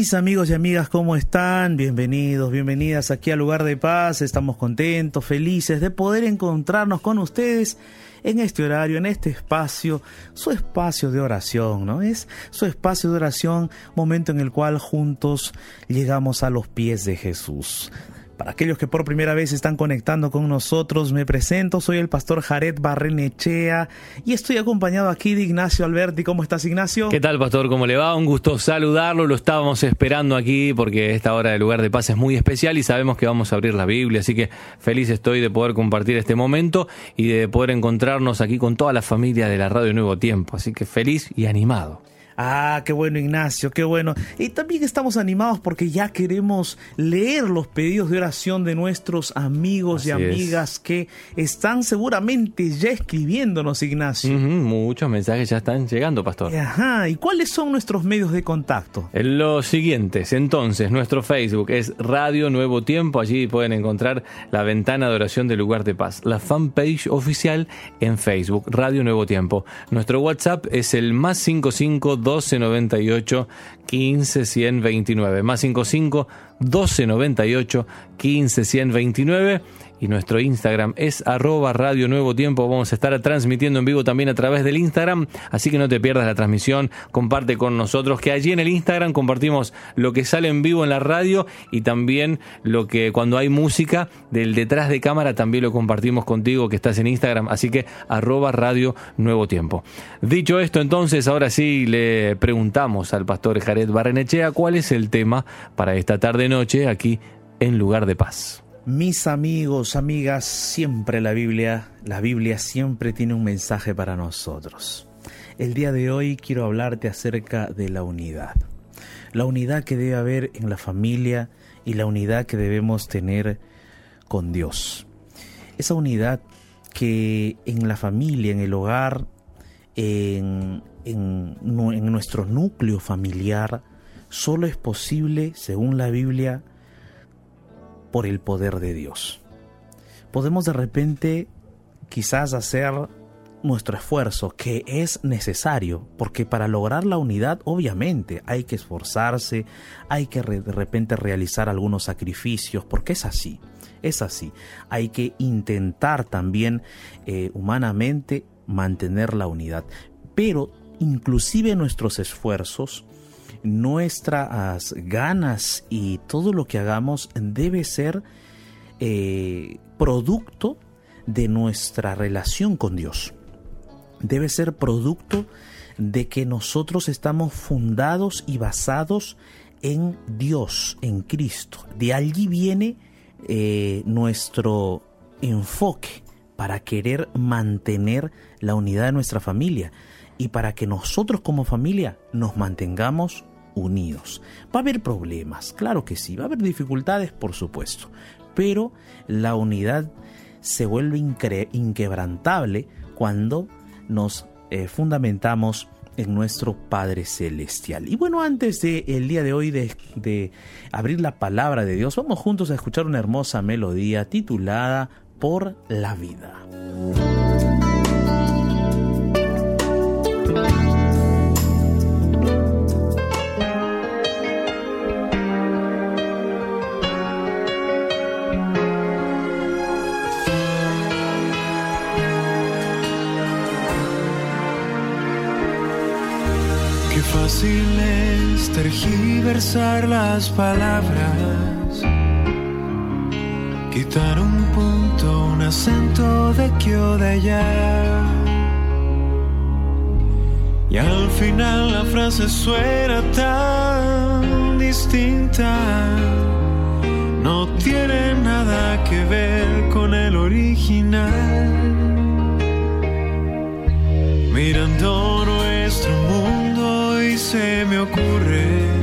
Mis amigos y amigas, ¿cómo están? Bienvenidos, bienvenidas aquí al lugar de paz. Estamos contentos, felices de poder encontrarnos con ustedes en este horario, en este espacio, su espacio de oración, ¿no? Es su espacio de oración, momento en el cual juntos llegamos a los pies de Jesús. Para aquellos que por primera vez están conectando con nosotros, me presento, soy el pastor Jared Barrenechea y estoy acompañado aquí de Ignacio Alberti. ¿Cómo estás, Ignacio? ¿Qué tal, pastor? ¿Cómo le va? Un gusto saludarlo, lo estábamos esperando aquí porque esta hora del lugar de paz es muy especial y sabemos que vamos a abrir la Biblia, así que feliz estoy de poder compartir este momento y de poder encontrarnos aquí con toda la familia de la Radio Nuevo Tiempo, así que feliz y animado. Ah, qué bueno Ignacio, qué bueno. Y también estamos animados porque ya queremos leer los pedidos de oración de nuestros amigos y amigas que están seguramente ya escribiéndonos, Ignacio. muchos mensajes ya están llegando, pastor. Ajá, ¿y cuáles son nuestros medios de contacto? Los siguientes, entonces, nuestro Facebook es Radio Nuevo Tiempo, allí pueden encontrar la ventana de oración del lugar de paz, la fanpage oficial en Facebook, Radio Nuevo Tiempo. Nuestro WhatsApp es el más 552 1298 15 129. Más 55 1298 15 129 y nuestro Instagram es arroba Radio Nuevo Tiempo. Vamos a estar transmitiendo en vivo también a través del Instagram, así que no te pierdas la transmisión, comparte con nosotros, que allí en el Instagram compartimos lo que sale en vivo en la radio y también lo que cuando hay música del detrás de cámara también lo compartimos contigo que estás en Instagram, así que arroba Radio Nuevo Tiempo. Dicho esto entonces, ahora sí le preguntamos al pastor Jared Barrenechea cuál es el tema para esta tarde noche aquí en Lugar de Paz. Mis amigos, amigas, siempre la Biblia, la Biblia siempre tiene un mensaje para nosotros. El día de hoy quiero hablarte acerca de la unidad. La unidad que debe haber en la familia y la unidad que debemos tener con Dios. Esa unidad que en la familia, en el hogar, en, en, en nuestro núcleo familiar, solo es posible, según la Biblia, por el poder de Dios. Podemos de repente quizás hacer nuestro esfuerzo, que es necesario, porque para lograr la unidad obviamente hay que esforzarse, hay que de repente realizar algunos sacrificios, porque es así, es así. Hay que intentar también eh, humanamente mantener la unidad, pero inclusive nuestros esfuerzos nuestras ganas y todo lo que hagamos debe ser eh, producto de nuestra relación con Dios. Debe ser producto de que nosotros estamos fundados y basados en Dios, en Cristo. De allí viene eh, nuestro enfoque para querer mantener la unidad de nuestra familia y para que nosotros como familia nos mantengamos unidos. Va a haber problemas, claro que sí, va a haber dificultades, por supuesto, pero la unidad se vuelve inquebrantable cuando nos eh, fundamentamos en nuestro Padre Celestial. Y bueno, antes de el día de hoy de, de abrir la palabra de Dios, vamos juntos a escuchar una hermosa melodía titulada Por la vida. Tergiversar las palabras, quitar un punto, un acento de aquí o de allá. Y al final la frase suena tan distinta, no tiene nada que ver con el original. Mirando nuestro mundo se me ocurre.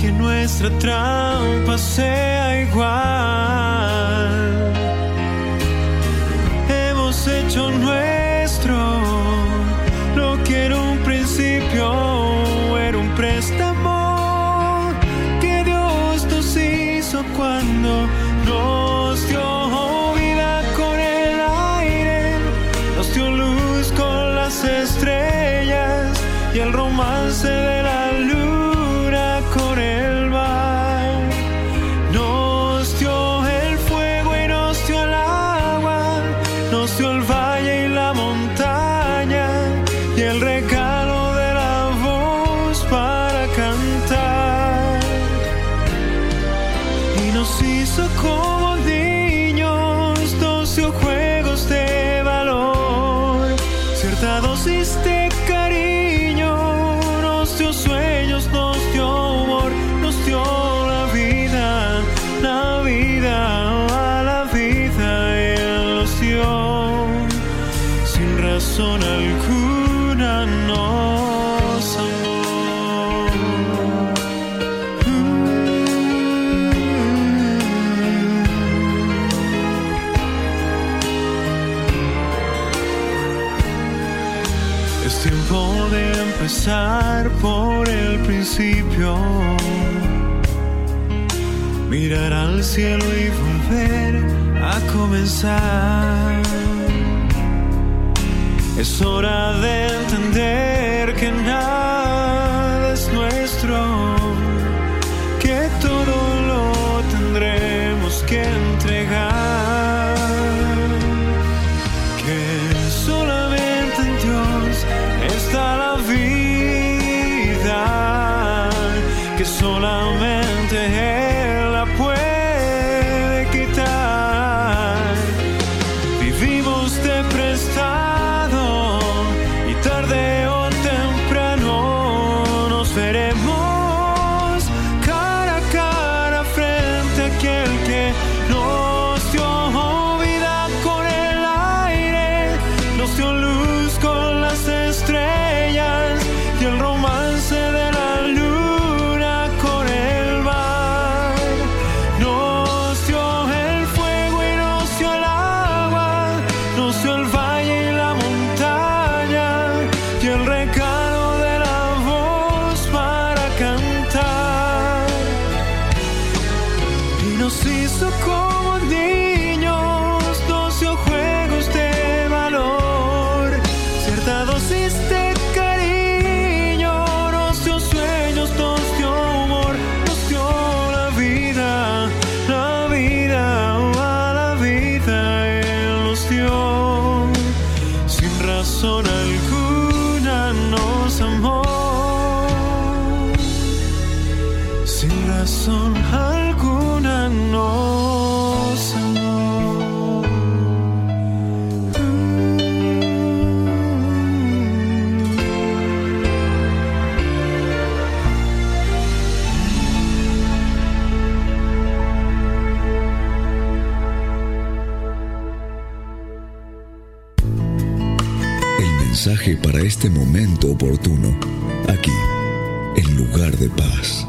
Que nuestra trampa sea igual. razón alguna nos amó. Mm. Es tiempo de empezar por el principio. Mirar al cielo y volver a comenzar. Es hora de entender que nada es nuestro, que todo lo tendremos que entregar, que solamente en Dios está la vida, que solamente este momento oportuno, aquí, en lugar de paz.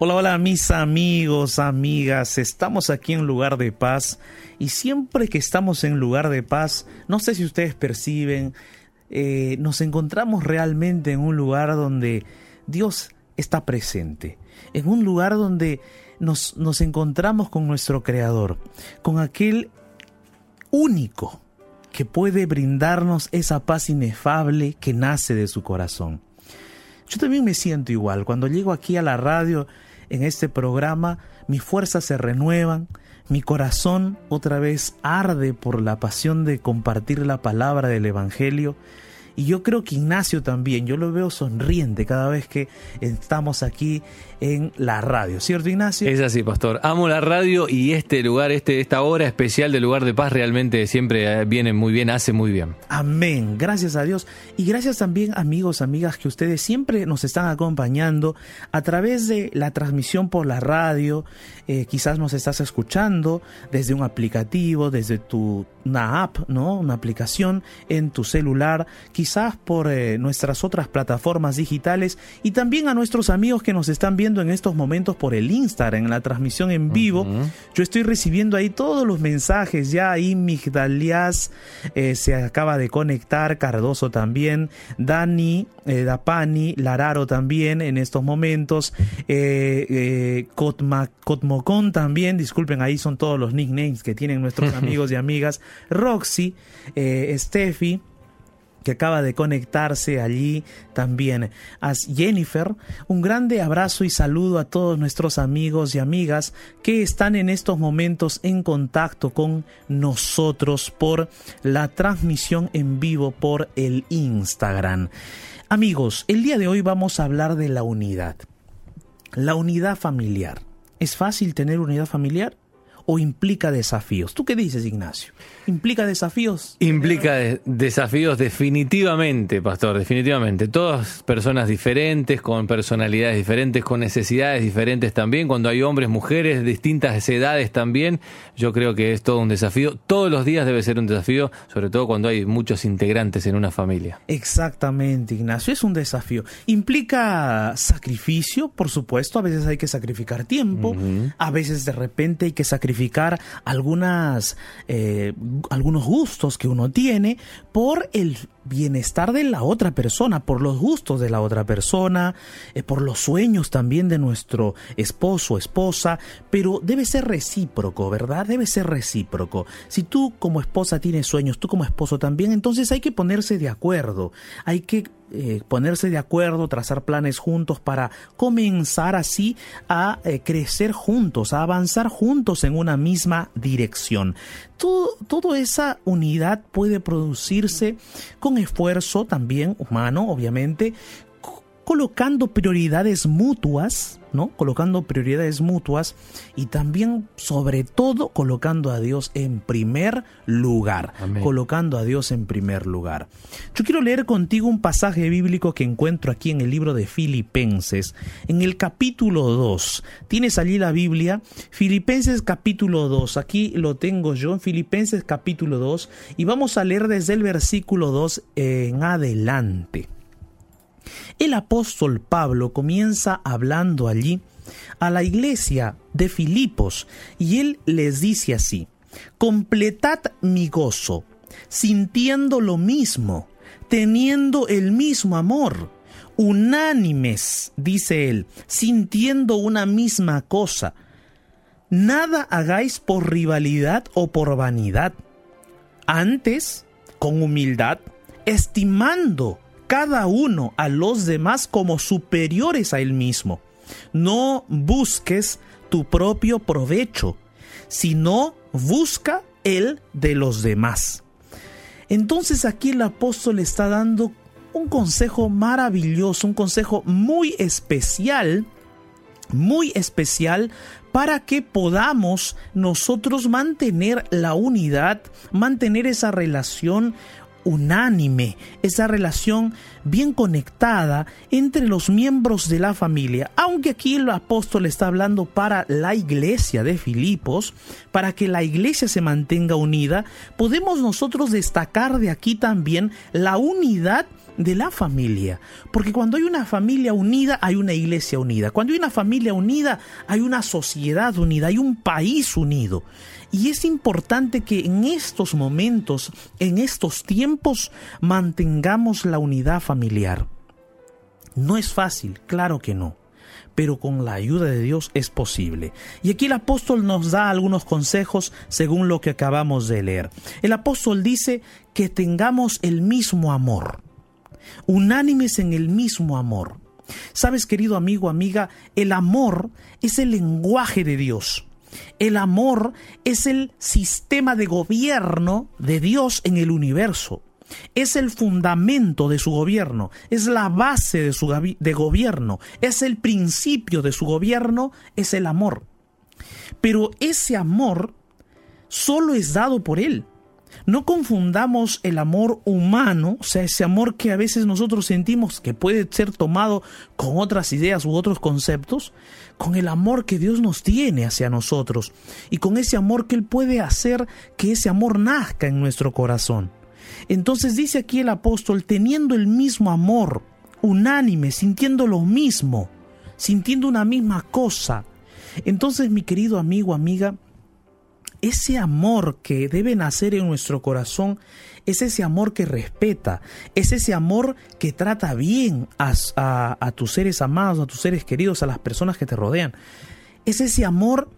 Hola, hola mis amigos, amigas, estamos aquí en lugar de paz y siempre que estamos en lugar de paz, no sé si ustedes perciben, eh, nos encontramos realmente en un lugar donde Dios está presente, en un lugar donde nos, nos encontramos con nuestro Creador, con aquel único que puede brindarnos esa paz inefable que nace de su corazón. Yo también me siento igual. Cuando llego aquí a la radio, en este programa, mis fuerzas se renuevan, Mi corazón otra vez arde por la pasión de compartir la palabra del Evangelio. Y yo creo que Ignacio también, yo lo veo sonriente cada vez que estamos aquí en la radio, ¿cierto Ignacio? Es así, pastor. Amo la radio y este lugar, este, esta hora especial del lugar de paz realmente siempre eh, viene muy bien, hace muy bien. Amén, gracias a Dios. Y gracias también amigos, amigas, que ustedes siempre nos están acompañando a través de la transmisión por la radio. Eh, quizás nos estás escuchando desde un aplicativo, desde tu una app, ¿no? Una aplicación en tu celular, quizás por eh, nuestras otras plataformas digitales y también a nuestros amigos que nos están viendo en estos momentos por el Instagram, en la transmisión en vivo. Yo estoy recibiendo ahí todos los mensajes, ya ahí Migdalias eh, se acaba de conectar, Cardoso también, Dani, eh, Dapani, Lararo también en estos momentos, Cotmocon también, disculpen, ahí son todos los nicknames que tienen nuestros amigos y amigas. Roxy, eh, Steffi, que acaba de conectarse allí también. A Jennifer, un grande abrazo y saludo a todos nuestros amigos y amigas que están en estos momentos en contacto con nosotros por la transmisión en vivo por el Instagram. Amigos, el día de hoy vamos a hablar de la unidad. La unidad familiar. ¿Es fácil tener unidad familiar? O implica desafíos? ¿Tú qué dices, Ignacio? ¿Implica desafíos? Implica de- desafíos definitivamente, pastor, definitivamente. Todas personas diferentes, con personalidades diferentes, con necesidades diferentes también. Cuando hay hombres, mujeres, distintas edades también, yo creo que es todo un desafío. Todos los días debe ser un desafío, sobre todo cuando hay muchos integrantes en una familia. Exactamente, Ignacio, es un desafío. Implica sacrificio, por supuesto, a veces hay que sacrificar tiempo, a veces de repente hay que sacrificar algunas, eh, algunos gustos que uno tiene por el bienestar de la otra persona, por los gustos de la otra persona, eh, por los sueños también de nuestro esposo esposa, pero debe ser recíproco, ¿verdad? Debe ser recíproco. Si tú como esposa tienes sueños, tú como esposo también, entonces hay que ponerse de acuerdo, hay que eh, ponerse de acuerdo, trazar planes juntos para comenzar así a eh, crecer juntos, a avanzar juntos en una misma dirección. Todo, toda esa unidad puede producirse con esfuerzo también humano, obviamente, colocando prioridades mutuas, ¿no? Colocando prioridades mutuas y también, sobre todo, colocando a Dios en primer lugar. Amén. Colocando a Dios en primer lugar. Yo quiero leer contigo un pasaje bíblico que encuentro aquí en el libro de Filipenses, en el capítulo 2. Tienes allí la Biblia, Filipenses capítulo 2. Aquí lo tengo yo en Filipenses capítulo 2 y vamos a leer desde el versículo 2 en adelante. El apóstol Pablo comienza hablando allí a la iglesia de Filipos y él les dice así, completad mi gozo, sintiendo lo mismo, teniendo el mismo amor, unánimes, dice él, sintiendo una misma cosa. Nada hagáis por rivalidad o por vanidad, antes, con humildad, estimando cada uno a los demás como superiores a él mismo. No busques tu propio provecho, sino busca el de los demás. Entonces aquí el apóstol está dando un consejo maravilloso, un consejo muy especial muy especial para que podamos nosotros mantener la unidad, mantener esa relación unánime, esa relación bien conectada entre los miembros de la familia. Aunque aquí el apóstol está hablando para la iglesia de Filipos, para que la iglesia se mantenga unida, podemos nosotros destacar de aquí también la unidad de la familia. Porque cuando hay una familia unida, hay una iglesia unida. Cuando hay una familia unida, hay una sociedad unida, hay un país unido. Y es importante que en estos momentos, en estos tiempos, mantengamos la unidad familiar. No es fácil, claro que no, pero con la ayuda de Dios es posible. Y aquí el apóstol nos da algunos consejos según lo que acabamos de leer. El apóstol dice que tengamos el mismo amor, unánimes en el mismo amor. Sabes, querido amigo, amiga, el amor es el lenguaje de Dios. El amor es el sistema de gobierno de Dios en el universo. Es el fundamento de su gobierno, es la base de su de gobierno, es el principio de su gobierno, es el amor. Pero ese amor solo es dado por Él. No confundamos el amor humano, o sea, ese amor que a veces nosotros sentimos que puede ser tomado con otras ideas u otros conceptos, con el amor que Dios nos tiene hacia nosotros y con ese amor que Él puede hacer que ese amor nazca en nuestro corazón. Entonces dice aquí el apóstol, teniendo el mismo amor, unánime, sintiendo lo mismo, sintiendo una misma cosa. Entonces, mi querido amigo, amiga, ese amor que debe nacer en nuestro corazón es ese amor que respeta, es ese amor que trata bien a, tus seres amados, a tus seres queridos, a las personas que te rodean. Es ese amor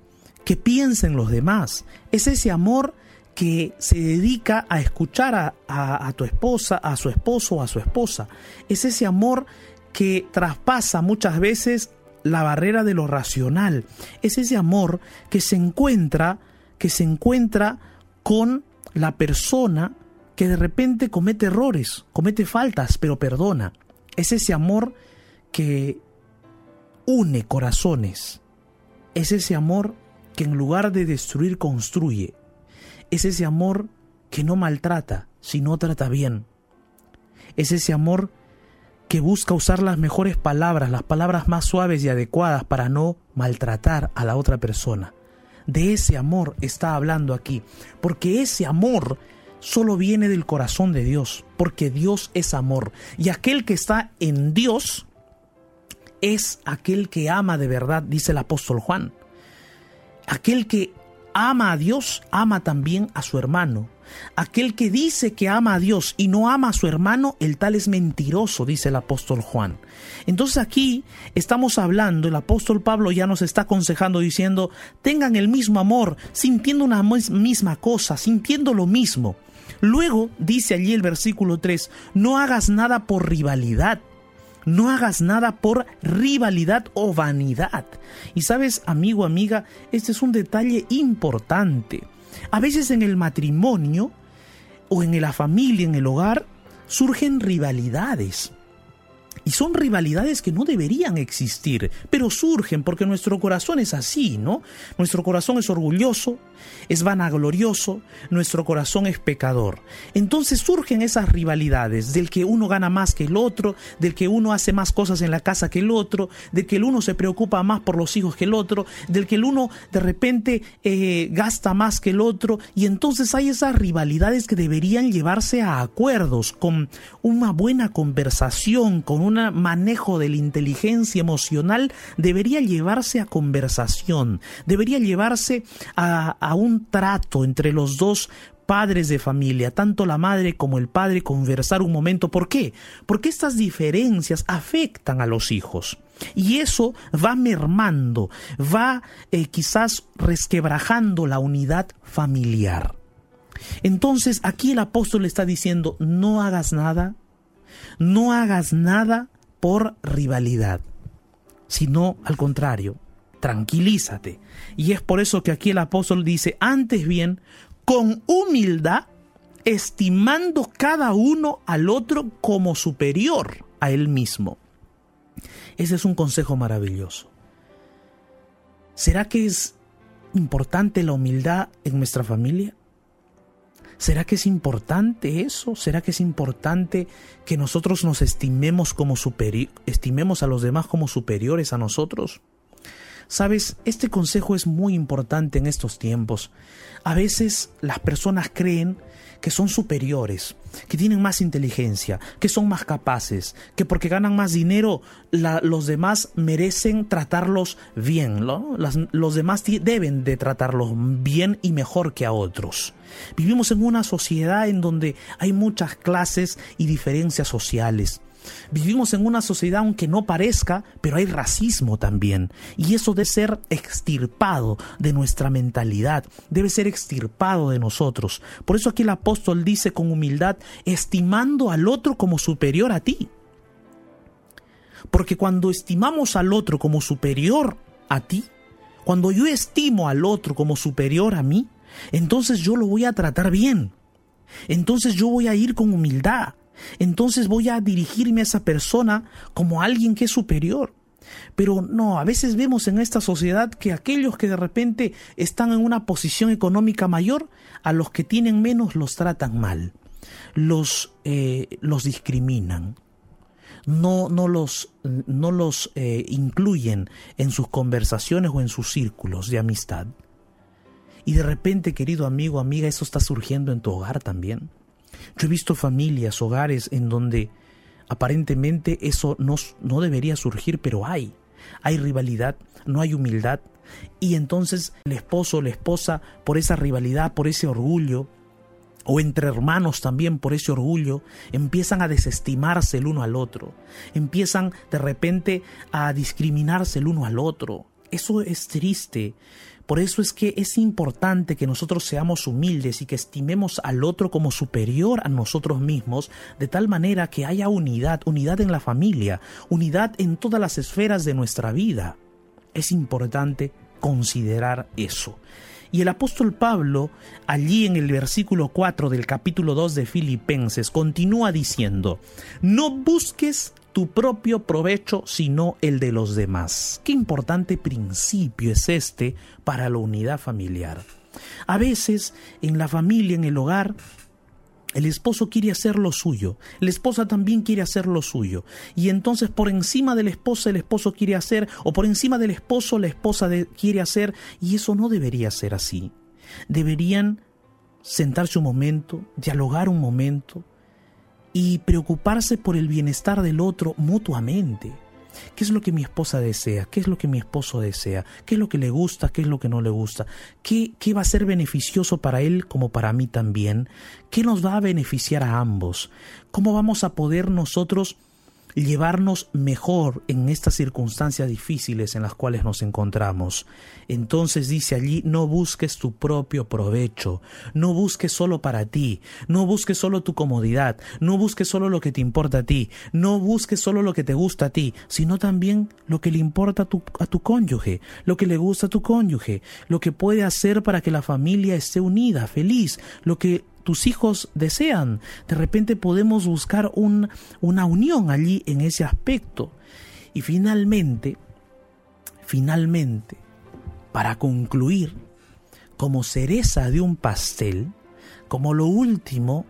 que piensa en los demás, es ese amor que se dedica a escuchar a, a, tu esposa, a su esposo o a su esposa. Es ese amor que traspasa muchas veces la barrera de lo racional. Es ese amor que se encuentra que se encuentra con la persona que de repente comete errores, comete faltas, pero perdona. Es ese amor que une corazones. Es ese amor que en lugar de destruir construye. Es ese amor que no maltrata, sino trata bien. Es ese amor que busca usar las mejores palabras, las palabras más suaves y adecuadas para no maltratar a la otra persona. De ese amor está hablando aquí, porque ese amor solo viene del corazón de Dios, porque Dios es amor. Y aquel que está en Dios es aquel que ama de verdad, dice el apóstol Juan. Aquel que ama a Dios, ama también a su hermano. Aquel que dice que ama a Dios y no ama a su hermano, el tal es mentiroso, dice el apóstol Juan. Entonces aquí estamos hablando, el apóstol Pablo ya nos está aconsejando diciendo, tengan el mismo amor, sintiendo una misma cosa, sintiendo lo mismo. Luego dice allí el versículo 3, no hagas nada por rivalidad. No hagas nada por rivalidad o vanidad. Y sabes, amigo, amiga, este es un detalle importante. A veces en el matrimonio o en la familia, en el hogar, surgen rivalidades. Y son rivalidades que no deberían existir, pero surgen porque nuestro corazón es así, ¿no? Nuestro corazón es orgulloso, es vanaglorioso, nuestro corazón es pecador. Entonces surgen esas rivalidades del que uno gana más que el otro, del que uno hace más cosas en la casa que el otro, del que el uno se preocupa más por los hijos que el otro, del que el uno de repente eh, gasta más que el otro. Y entonces hay esas rivalidades que deberían llevarse a acuerdos, con una buena conversación, con un manejo de la inteligencia emocional, debería llevarse a conversación, debería llevarse a a un trato entre los dos padres de familia, tanto la madre como el padre, conversar un momento. ¿Por qué? Porque estas diferencias afectan a los hijos. Y eso va mermando, va eh, quizás resquebrajando la unidad familiar. Entonces aquí el apóstol está diciendo, no hagas nada, no hagas nada por rivalidad, sino al contrario, tranquilízate. Y es por eso que aquí el apóstol dice, antes bien, con humildad, estimando cada uno al otro como superior a él mismo. Ese es un consejo maravilloso. ¿Será que es importante la humildad en nuestra familia? ¿Será que es importante eso? ¿Será que es importante que nosotros nos estimemos como superior, estimemos a los demás como superiores a nosotros? Sabes, este consejo es muy importante en estos tiempos. A veces las personas creen que son superiores, que tienen más inteligencia, que son más capaces, que porque ganan más dinero los demás merecen tratarlos bien, los demás deben de tratarlos bien y mejor que a otros. Vivimos en una sociedad en donde hay muchas clases y diferencias sociales. Vivimos en una sociedad, aunque no parezca, pero hay racismo también. Y eso debe ser extirpado de nuestra mentalidad, debe ser extirpado de nosotros. Por eso aquí el apóstol dice con humildad, estimando al otro como superior a ti. Porque cuando estimamos al otro como superior a ti, Cuando yo estimo al otro como superior a mí, entonces yo lo voy a tratar bien. Entonces yo voy a ir con humildad. Entonces voy a dirigirme a esa persona como alguien que es superior. Pero no, a veces vemos en esta sociedad que aquellos que de repente están en una posición económica mayor, a los que tienen menos los tratan mal, los, eh, los discriminan, no, no los, no los eh, incluyen en sus conversaciones o en sus círculos de amistad. Y de repente, querido amigo, amiga, eso está surgiendo en tu hogar también. Yo he visto familias, hogares en donde aparentemente eso no, no debería surgir, pero hay. Hay rivalidad, no hay humildad. Y entonces el esposo o la esposa, por esa rivalidad, por ese orgullo, o entre hermanos también por ese orgullo, empiezan a desestimarse el uno al otro, empiezan de repente a discriminarse el uno al otro. Eso es triste. Por eso es que es importante que nosotros seamos humildes y que estimemos al otro como superior a nosotros mismos, de tal manera que haya unidad, unidad en la familia, unidad en todas las esferas de nuestra vida. Es importante considerar eso. Y el apóstol Pablo, allí en el versículo 4 del capítulo 2 de Filipenses, continúa diciendo, no busques tu propio provecho, sino el de los demás. Qué importante principio es este para la unidad familiar. A veces en la familia, en el hogar, el esposo quiere hacer lo suyo, la esposa también quiere hacer lo suyo, y entonces por encima de la esposa el esposo quiere hacer, o por encima del esposo la esposa quiere hacer, y eso no debería ser así. Deberían sentarse un momento, dialogar un momento, y preocuparse por el bienestar del otro mutuamente. ¿Qué es lo que mi esposa desea? ¿Qué es lo que mi esposo desea? ¿Qué es lo que le gusta? ¿Qué es lo que no le gusta? ¿Qué, qué va a ser beneficioso para él como para mí también? ¿Qué nos va a beneficiar a ambos? ¿Cómo vamos a poder nosotros llevarnos mejor en estas circunstancias difíciles en las cuales nos encontramos. Entonces dice allí, no busques tu propio provecho, no busques solo para ti, no busques solo tu comodidad, no busques solo lo que te importa a ti, no busques solo lo que te gusta a ti, sino también lo que le importa a tu, a tu cónyuge, lo que le gusta a tu cónyuge, lo que puede hacer para que la familia esté unida, feliz, lo que tus hijos desean. De repente podemos buscar una unión allí en ese aspecto. Y finalmente, finalmente, para concluir, como cereza de un pastel, como lo último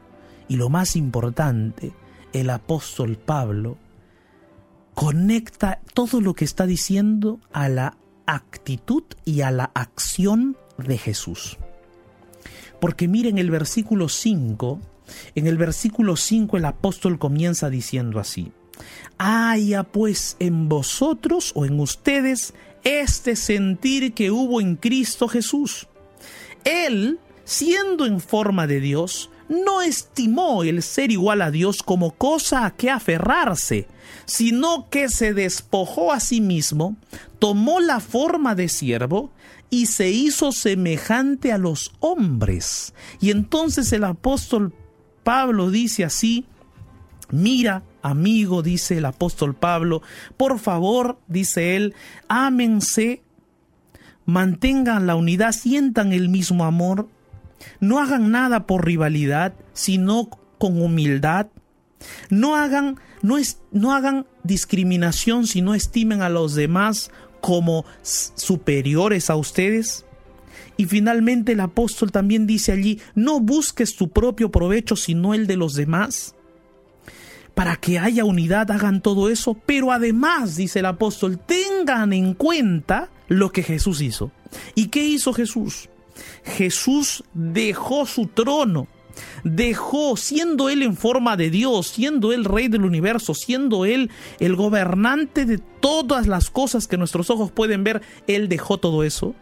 y lo más importante, el apóstol Pablo conecta todo lo que está diciendo a la actitud y a la acción de Jesús. Porque miren el versículo 5, en el versículo 5 el apóstol comienza diciendo así, haya pues en vosotros o en ustedes este sentir que hubo en Cristo Jesús. Él, siendo en forma de Dios, no estimó el ser igual a Dios como cosa a que aferrarse, sino que se despojó a sí mismo, tomó la forma de siervo y se hizo semejante a los hombres. Y entonces el apóstol Pablo dice así, mira, amigo, dice el apóstol Pablo, por favor, dice él, ámense, mantengan la unidad, sientan el mismo amor, no hagan nada por rivalidad, sino con humildad. No hagan, no, es, no hagan discriminación, sino estimen a los demás como superiores a ustedes? Y finalmente el apóstol también dice allí, no busques tu propio provecho sino el de los demás. Para que haya unidad hagan todo eso, pero además, dice el apóstol, tengan en cuenta lo que Jesús hizo. ¿Y qué hizo Jesús? Jesús dejó su trono dejó, siendo Él en forma de Dios, siendo Él rey del universo, siendo Él el gobernante de todas las cosas que nuestros ojos pueden ver, Él dejó todo eso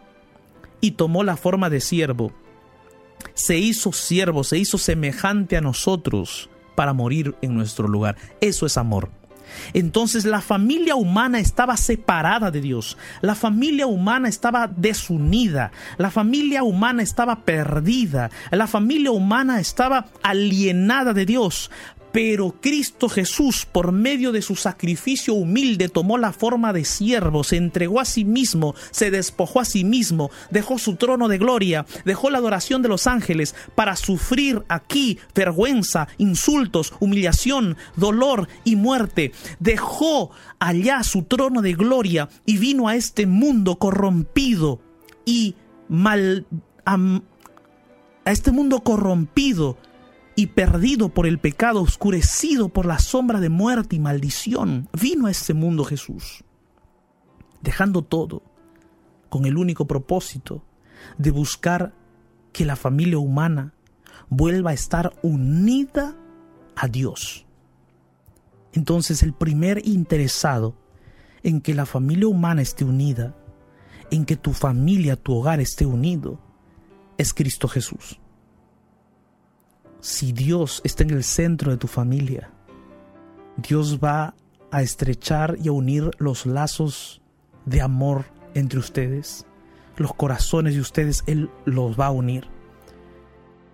y tomó la forma de siervo. Se hizo siervo, se hizo semejante a nosotros para morir en nuestro lugar. Eso es amor. Entonces la familia humana estaba separada de Dios, la familia humana estaba desunida, la familia humana estaba perdida, la familia humana estaba alienada de Dios. Pero Cristo Jesús, por medio de su sacrificio humilde, tomó la forma de siervo, se entregó a sí mismo, se despojó a sí mismo, dejó su trono de gloria, dejó la adoración de los ángeles para sufrir aquí vergüenza, insultos, humillación, dolor y muerte. Dejó allá su trono de gloria y vino a este mundo corrompido y mal... a este mundo corrompido y perdido por el pecado, oscurecido por la sombra de muerte y maldición, vino a este mundo Jesús, dejando todo con el único propósito de buscar que la familia humana vuelva a estar unida a Dios. Entonces el primer interesado en que la familia humana esté unida, en que tu familia, tu hogar esté unido, es Cristo Jesús si Dios está en el centro de tu familia, Dios va a estrechar y a unir los lazos de amor entre ustedes, los corazones de ustedes, Él los va a unir.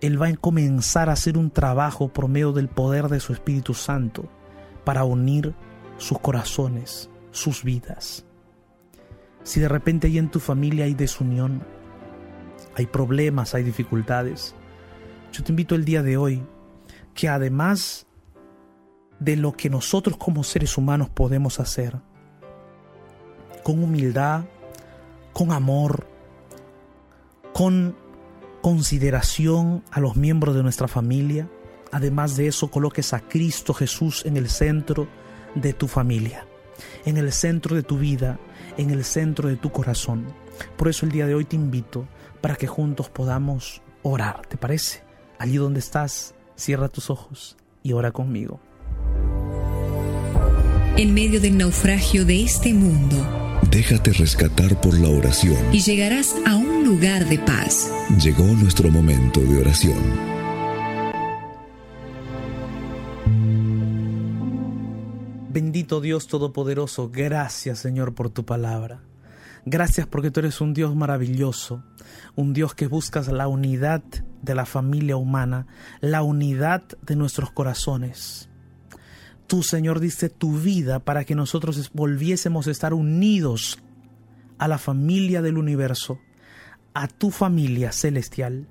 Él va a comenzar a hacer un trabajo por medio del poder de su Espíritu Santo para unir sus corazones, sus vidas. Si de repente ahí en tu familia hay desunión, hay problemas, hay dificultades, yo te invito el día de hoy que además de lo que nosotros como seres humanos podemos hacer, con humildad, con amor, con consideración a los miembros de nuestra familia, además de eso coloques a Cristo Jesús en el centro de tu familia, en el centro de tu vida, en el centro de tu corazón. Por eso el día de hoy te invito para que juntos podamos orar, ¿te parece? Allí donde estás, cierra tus ojos y ora conmigo. En medio del naufragio de este mundo, déjate rescatar por la oración y llegarás a un lugar de paz. Llegó nuestro momento de oración. Bendito Dios Todopoderoso, gracias Señor por tu palabra. Gracias porque tú eres un Dios maravilloso, un Dios que buscas la unidad de la familia humana, la unidad de nuestros corazones. Tú, Señor, diste tu vida para que nosotros volviésemos a estar unidos a la familia del universo, a tu familia celestial,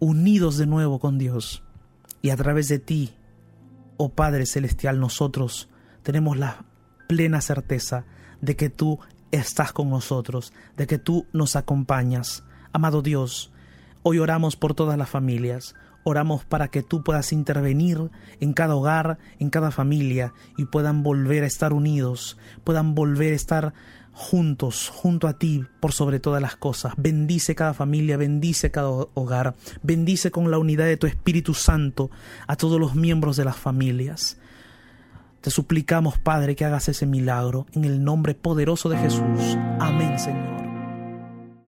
unidos de nuevo con Dios. Y a través de ti, oh Padre Celestial, nosotros tenemos la plena certeza de que tú estás con nosotros, de que tú nos acompañas. Amado Dios, hoy oramos por todas las familias, oramos para que tú puedas intervenir en cada hogar, en cada familia y puedan volver a estar unidos, puedan volver a estar juntos, junto a ti, por sobre todas las cosas. Bendice cada familia, bendice cada hogar, bendice con la unidad de tu Espíritu Santo a todos los miembros de las familias. Te suplicamos, Padre, que hagas ese milagro en el nombre poderoso de Jesús. Amén, Señor.